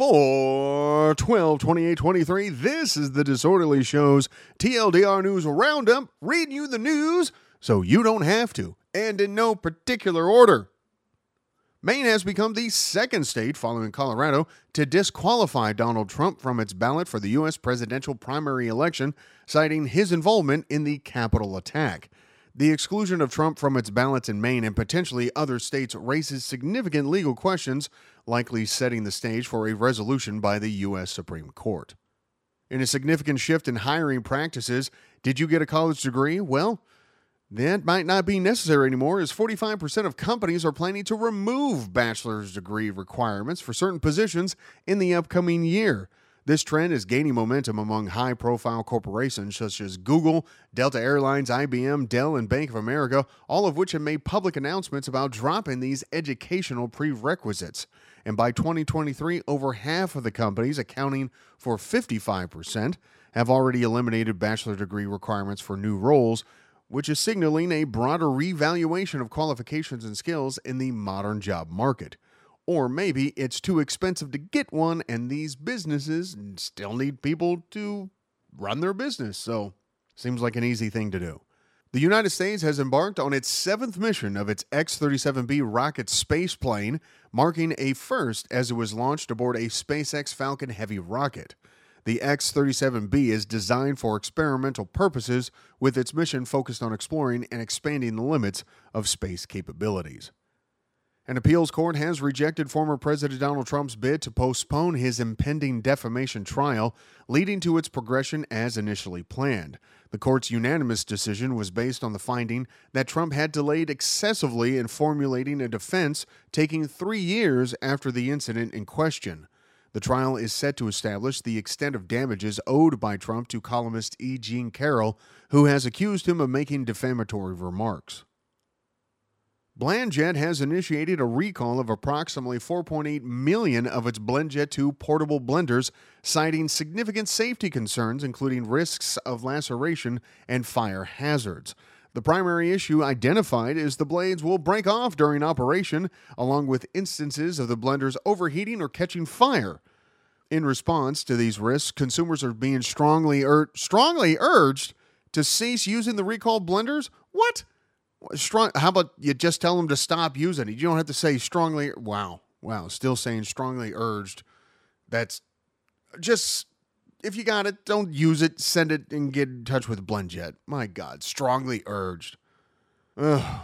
For 12 28 23, this is the Disorderly Show's TLDR News Roundup, reading you the news so you don't have to, and in no particular order. Maine has become the second state following Colorado to disqualify Donald Trump from its ballot for the U.S. presidential primary election, citing his involvement in the Capitol attack. The exclusion of Trump from its ballots in Maine and potentially other states raises significant legal questions, likely setting the stage for a resolution by the U.S. Supreme Court. In a significant shift in hiring practices, did you get a college degree? Well, that might not be necessary anymore, as 45% of companies are planning to remove bachelor's degree requirements for certain positions in the upcoming year. This trend is gaining momentum among high profile corporations such as Google, Delta Airlines, IBM, Dell, and Bank of America, all of which have made public announcements about dropping these educational prerequisites. And by 2023, over half of the companies, accounting for 55%, have already eliminated bachelor degree requirements for new roles, which is signaling a broader revaluation of qualifications and skills in the modern job market. Or maybe it's too expensive to get one, and these businesses still need people to run their business. So, seems like an easy thing to do. The United States has embarked on its seventh mission of its X 37B rocket space plane, marking a first as it was launched aboard a SpaceX Falcon Heavy rocket. The X 37B is designed for experimental purposes, with its mission focused on exploring and expanding the limits of space capabilities. An appeals court has rejected former President Donald Trump's bid to postpone his impending defamation trial, leading to its progression as initially planned. The court's unanimous decision was based on the finding that Trump had delayed excessively in formulating a defense, taking three years after the incident in question. The trial is set to establish the extent of damages owed by Trump to columnist E. Jean Carroll, who has accused him of making defamatory remarks. BlendJet has initiated a recall of approximately 4.8 million of its BlendJet 2 portable blenders, citing significant safety concerns, including risks of laceration and fire hazards. The primary issue identified is the blades will break off during operation, along with instances of the blenders overheating or catching fire. In response to these risks, consumers are being strongly ur- strongly urged to cease using the recalled blenders. What? Strong. How about you just tell them to stop using it? You don't have to say strongly. Wow, wow. Still saying strongly urged. That's just if you got it, don't use it. Send it and get in touch with BlendJet. My God, strongly urged. Ugh.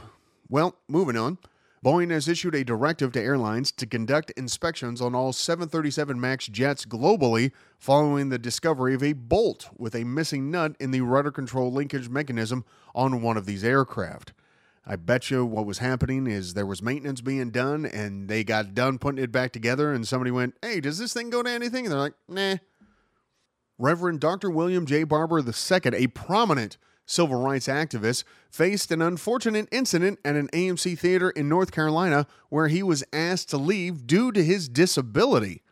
Well, moving on. Boeing has issued a directive to airlines to conduct inspections on all 737 MAX jets globally following the discovery of a bolt with a missing nut in the rudder control linkage mechanism on one of these aircraft. I bet you what was happening is there was maintenance being done and they got done putting it back together and somebody went, Hey, does this thing go to anything? And they're like, Nah. Reverend Dr. William J. Barber II, a prominent civil rights activist, faced an unfortunate incident at an AMC theater in North Carolina where he was asked to leave due to his disability.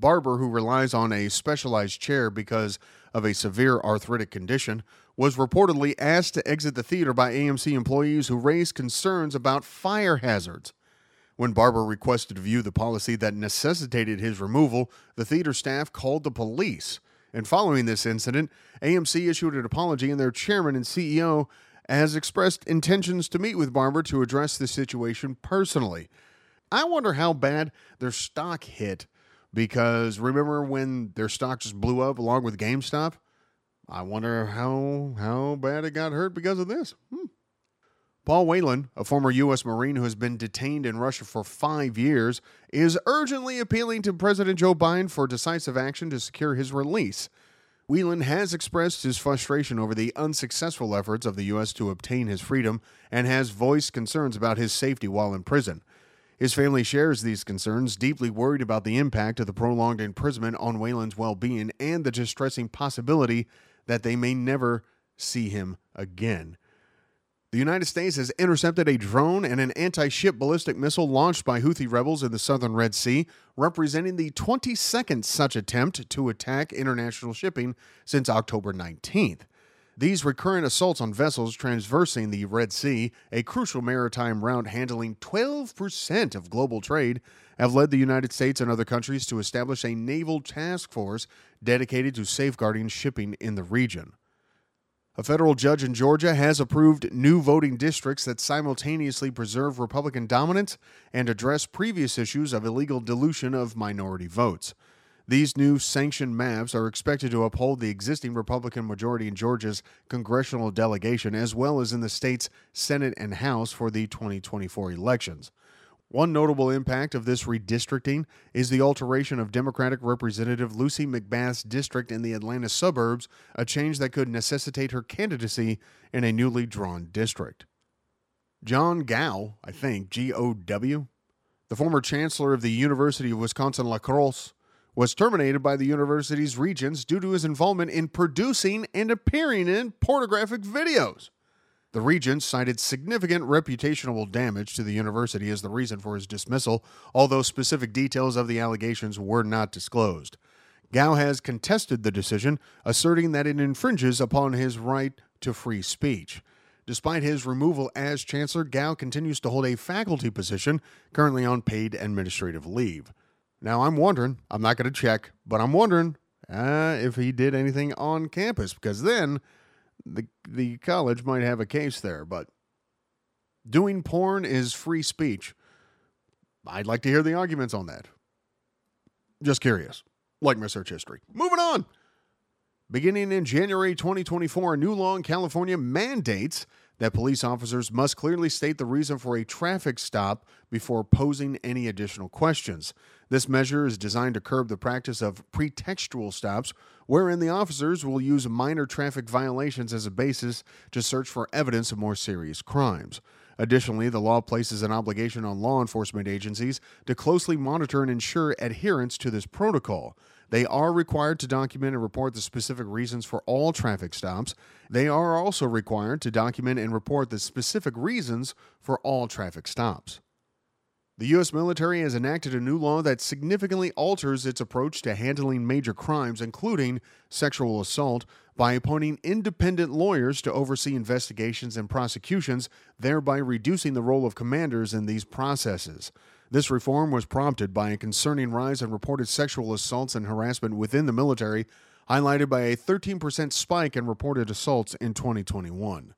Barber, who relies on a specialized chair because of a severe arthritic condition, was reportedly asked to exit the theater by AMC employees who raised concerns about fire hazards. When Barber requested to view the policy that necessitated his removal, the theater staff called the police. And following this incident, AMC issued an apology, and their chairman and CEO has expressed intentions to meet with Barber to address the situation personally. I wonder how bad their stock hit because remember when their stock just blew up along with GameStop? I wonder how how bad it got hurt because of this. Hmm. Paul Whelan, a former U.S. Marine who has been detained in Russia for five years, is urgently appealing to President Joe Biden for decisive action to secure his release. Whelan has expressed his frustration over the unsuccessful efforts of the U.S. to obtain his freedom and has voiced concerns about his safety while in prison. His family shares these concerns, deeply worried about the impact of the prolonged imprisonment on Whelan's well being and the distressing possibility that they may never see him again. The United States has intercepted a drone and an anti ship ballistic missile launched by Houthi rebels in the southern Red Sea, representing the 22nd such attempt to attack international shipping since October 19th. These recurrent assaults on vessels traversing the Red Sea, a crucial maritime route handling 12% of global trade, have led the United States and other countries to establish a naval task force dedicated to safeguarding shipping in the region. A federal judge in Georgia has approved new voting districts that simultaneously preserve Republican dominance and address previous issues of illegal dilution of minority votes. These new sanctioned maps are expected to uphold the existing Republican majority in Georgia's congressional delegation as well as in the state's Senate and House for the 2024 elections. One notable impact of this redistricting is the alteration of Democratic Representative Lucy McBath's district in the Atlanta suburbs, a change that could necessitate her candidacy in a newly drawn district. John Gow, I think, G O W, the former chancellor of the University of Wisconsin La Crosse, was terminated by the university's regents due to his involvement in producing and appearing in pornographic videos. The regents cited significant reputational damage to the university as the reason for his dismissal, although specific details of the allegations were not disclosed. Gow has contested the decision, asserting that it infringes upon his right to free speech. Despite his removal as chancellor, Gow continues to hold a faculty position, currently on paid administrative leave. Now, I'm wondering, I'm not going to check, but I'm wondering uh, if he did anything on campus, because then the the college might have a case there, but doing porn is free speech. I'd like to hear the arguments on that. Just curious, like my search history. Moving on. Beginning in January 2024, a new law in California mandates that police officers must clearly state the reason for a traffic stop before posing any additional questions. This measure is designed to curb the practice of pretextual stops, wherein the officers will use minor traffic violations as a basis to search for evidence of more serious crimes. Additionally, the law places an obligation on law enforcement agencies to closely monitor and ensure adherence to this protocol. They are required to document and report the specific reasons for all traffic stops. They are also required to document and report the specific reasons for all traffic stops. The U.S. military has enacted a new law that significantly alters its approach to handling major crimes, including sexual assault, by appointing independent lawyers to oversee investigations and prosecutions, thereby reducing the role of commanders in these processes. This reform was prompted by a concerning rise in reported sexual assaults and harassment within the military, highlighted by a 13% spike in reported assaults in 2021.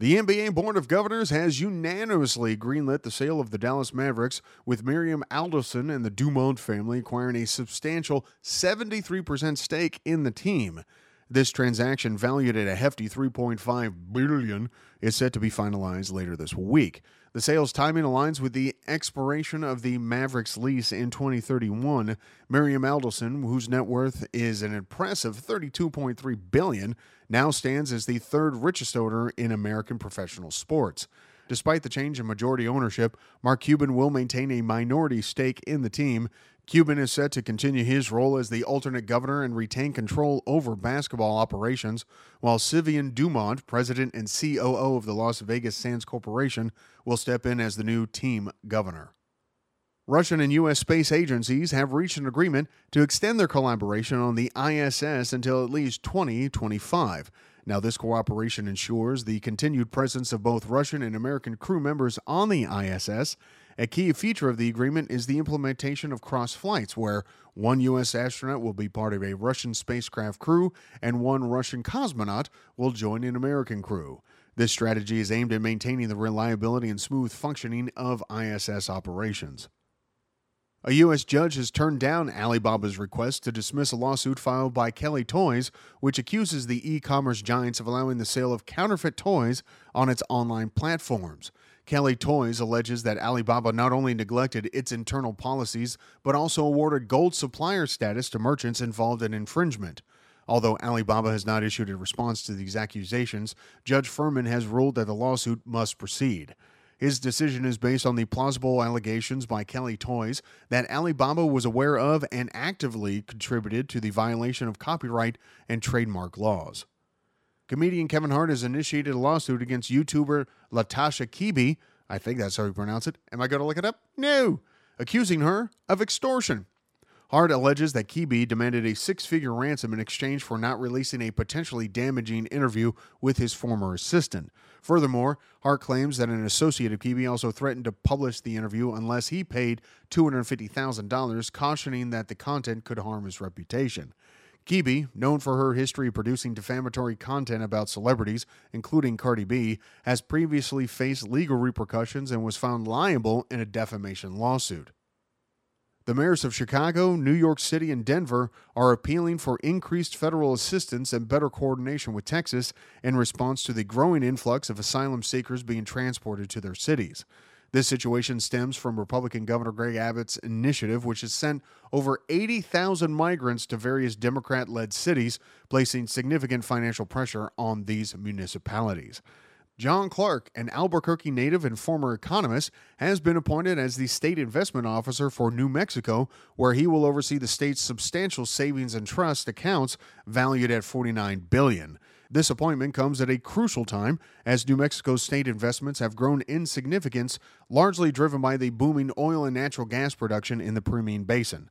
The NBA Board of Governors has unanimously greenlit the sale of the Dallas Mavericks, with Miriam Adelson and the Dumont family acquiring a substantial 73% stake in the team. This transaction, valued at a hefty 3.5 billion, is set to be finalized later this week. The sales timing aligns with the expiration of the Mavericks lease in 2031. Miriam Adelson, whose net worth is an impressive 32.3 billion, now stands as the third richest owner in American professional sports. Despite the change in majority ownership, Mark Cuban will maintain a minority stake in the team. Cuban is set to continue his role as the alternate governor and retain control over basketball operations, while Sivian Dumont, president and COO of the Las Vegas Sands Corporation, will step in as the new team governor. Russian and U.S. space agencies have reached an agreement to extend their collaboration on the ISS until at least 2025. Now, this cooperation ensures the continued presence of both Russian and American crew members on the ISS. A key feature of the agreement is the implementation of cross flights, where one U.S. astronaut will be part of a Russian spacecraft crew and one Russian cosmonaut will join an American crew. This strategy is aimed at maintaining the reliability and smooth functioning of ISS operations. A U.S. judge has turned down Alibaba's request to dismiss a lawsuit filed by Kelly Toys, which accuses the e commerce giants of allowing the sale of counterfeit toys on its online platforms. Kelly Toys alleges that Alibaba not only neglected its internal policies, but also awarded gold supplier status to merchants involved in infringement. Although Alibaba has not issued a response to these accusations, Judge Furman has ruled that the lawsuit must proceed. His decision is based on the plausible allegations by Kelly Toys that Alibaba was aware of and actively contributed to the violation of copyright and trademark laws. Comedian Kevin Hart has initiated a lawsuit against YouTuber Latasha Kebe. I think that's how you pronounce it. Am I going to look it up? No. Accusing her of extortion. Hart alleges that Kebe demanded a six figure ransom in exchange for not releasing a potentially damaging interview with his former assistant. Furthermore, Hart claims that an associate of Kebe also threatened to publish the interview unless he paid $250,000, cautioning that the content could harm his reputation. Kebe, known for her history of producing defamatory content about celebrities, including Cardi B, has previously faced legal repercussions and was found liable in a defamation lawsuit. The mayors of Chicago, New York City, and Denver are appealing for increased federal assistance and better coordination with Texas in response to the growing influx of asylum seekers being transported to their cities. This situation stems from Republican Governor Greg Abbott's initiative, which has sent over 80,000 migrants to various Democrat led cities, placing significant financial pressure on these municipalities. John Clark, an Albuquerque native and former economist, has been appointed as the state investment officer for New Mexico, where he will oversee the state's substantial savings and trust accounts valued at 49 billion. This appointment comes at a crucial time as New Mexico's state investments have grown in significance, largely driven by the booming oil and natural gas production in the Permian Basin.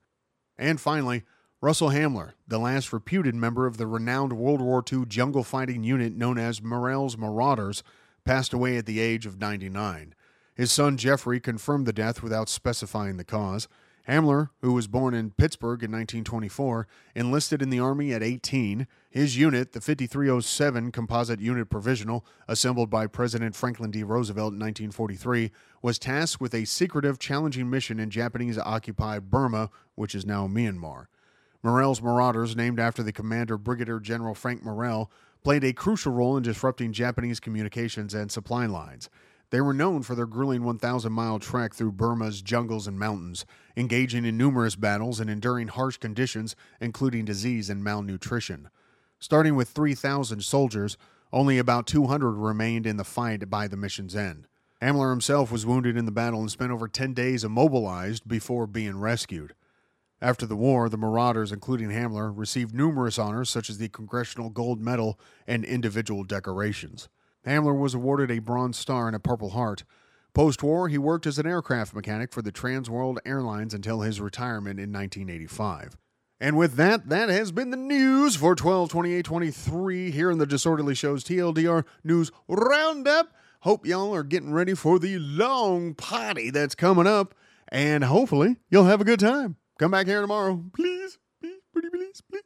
And finally, Russell Hamler, the last reputed member of the renowned World War II jungle fighting unit known as Merrill's Marauders, passed away at the age of 99. His son Jeffrey confirmed the death without specifying the cause. Hamler, who was born in Pittsburgh in 1924, enlisted in the Army at 18. His unit, the 5307 Composite Unit Provisional, assembled by President Franklin D. Roosevelt in 1943, was tasked with a secretive, challenging mission in Japanese occupied Burma, which is now Myanmar. Merrill's Marauders, named after the commander Brigadier General Frank Merrill, played a crucial role in disrupting Japanese communications and supply lines. They were known for their grueling 1,000 mile trek through Burma's jungles and mountains, engaging in numerous battles and enduring harsh conditions, including disease and malnutrition. Starting with 3,000 soldiers, only about 200 remained in the fight by the mission's end. Hamler himself was wounded in the battle and spent over 10 days immobilized before being rescued. After the war, the Marauders, including Hamler, received numerous honors such as the Congressional Gold Medal and individual decorations. Hamler was awarded a Bronze Star and a Purple Heart. Post war, he worked as an aircraft mechanic for the Trans World Airlines until his retirement in 1985. And with that, that has been the news for 12 28 23 here in the Disorderly Show's TLDR News Roundup. Hope y'all are getting ready for the long party that's coming up, and hopefully you'll have a good time. Come back here tomorrow, please, please, pretty please, please.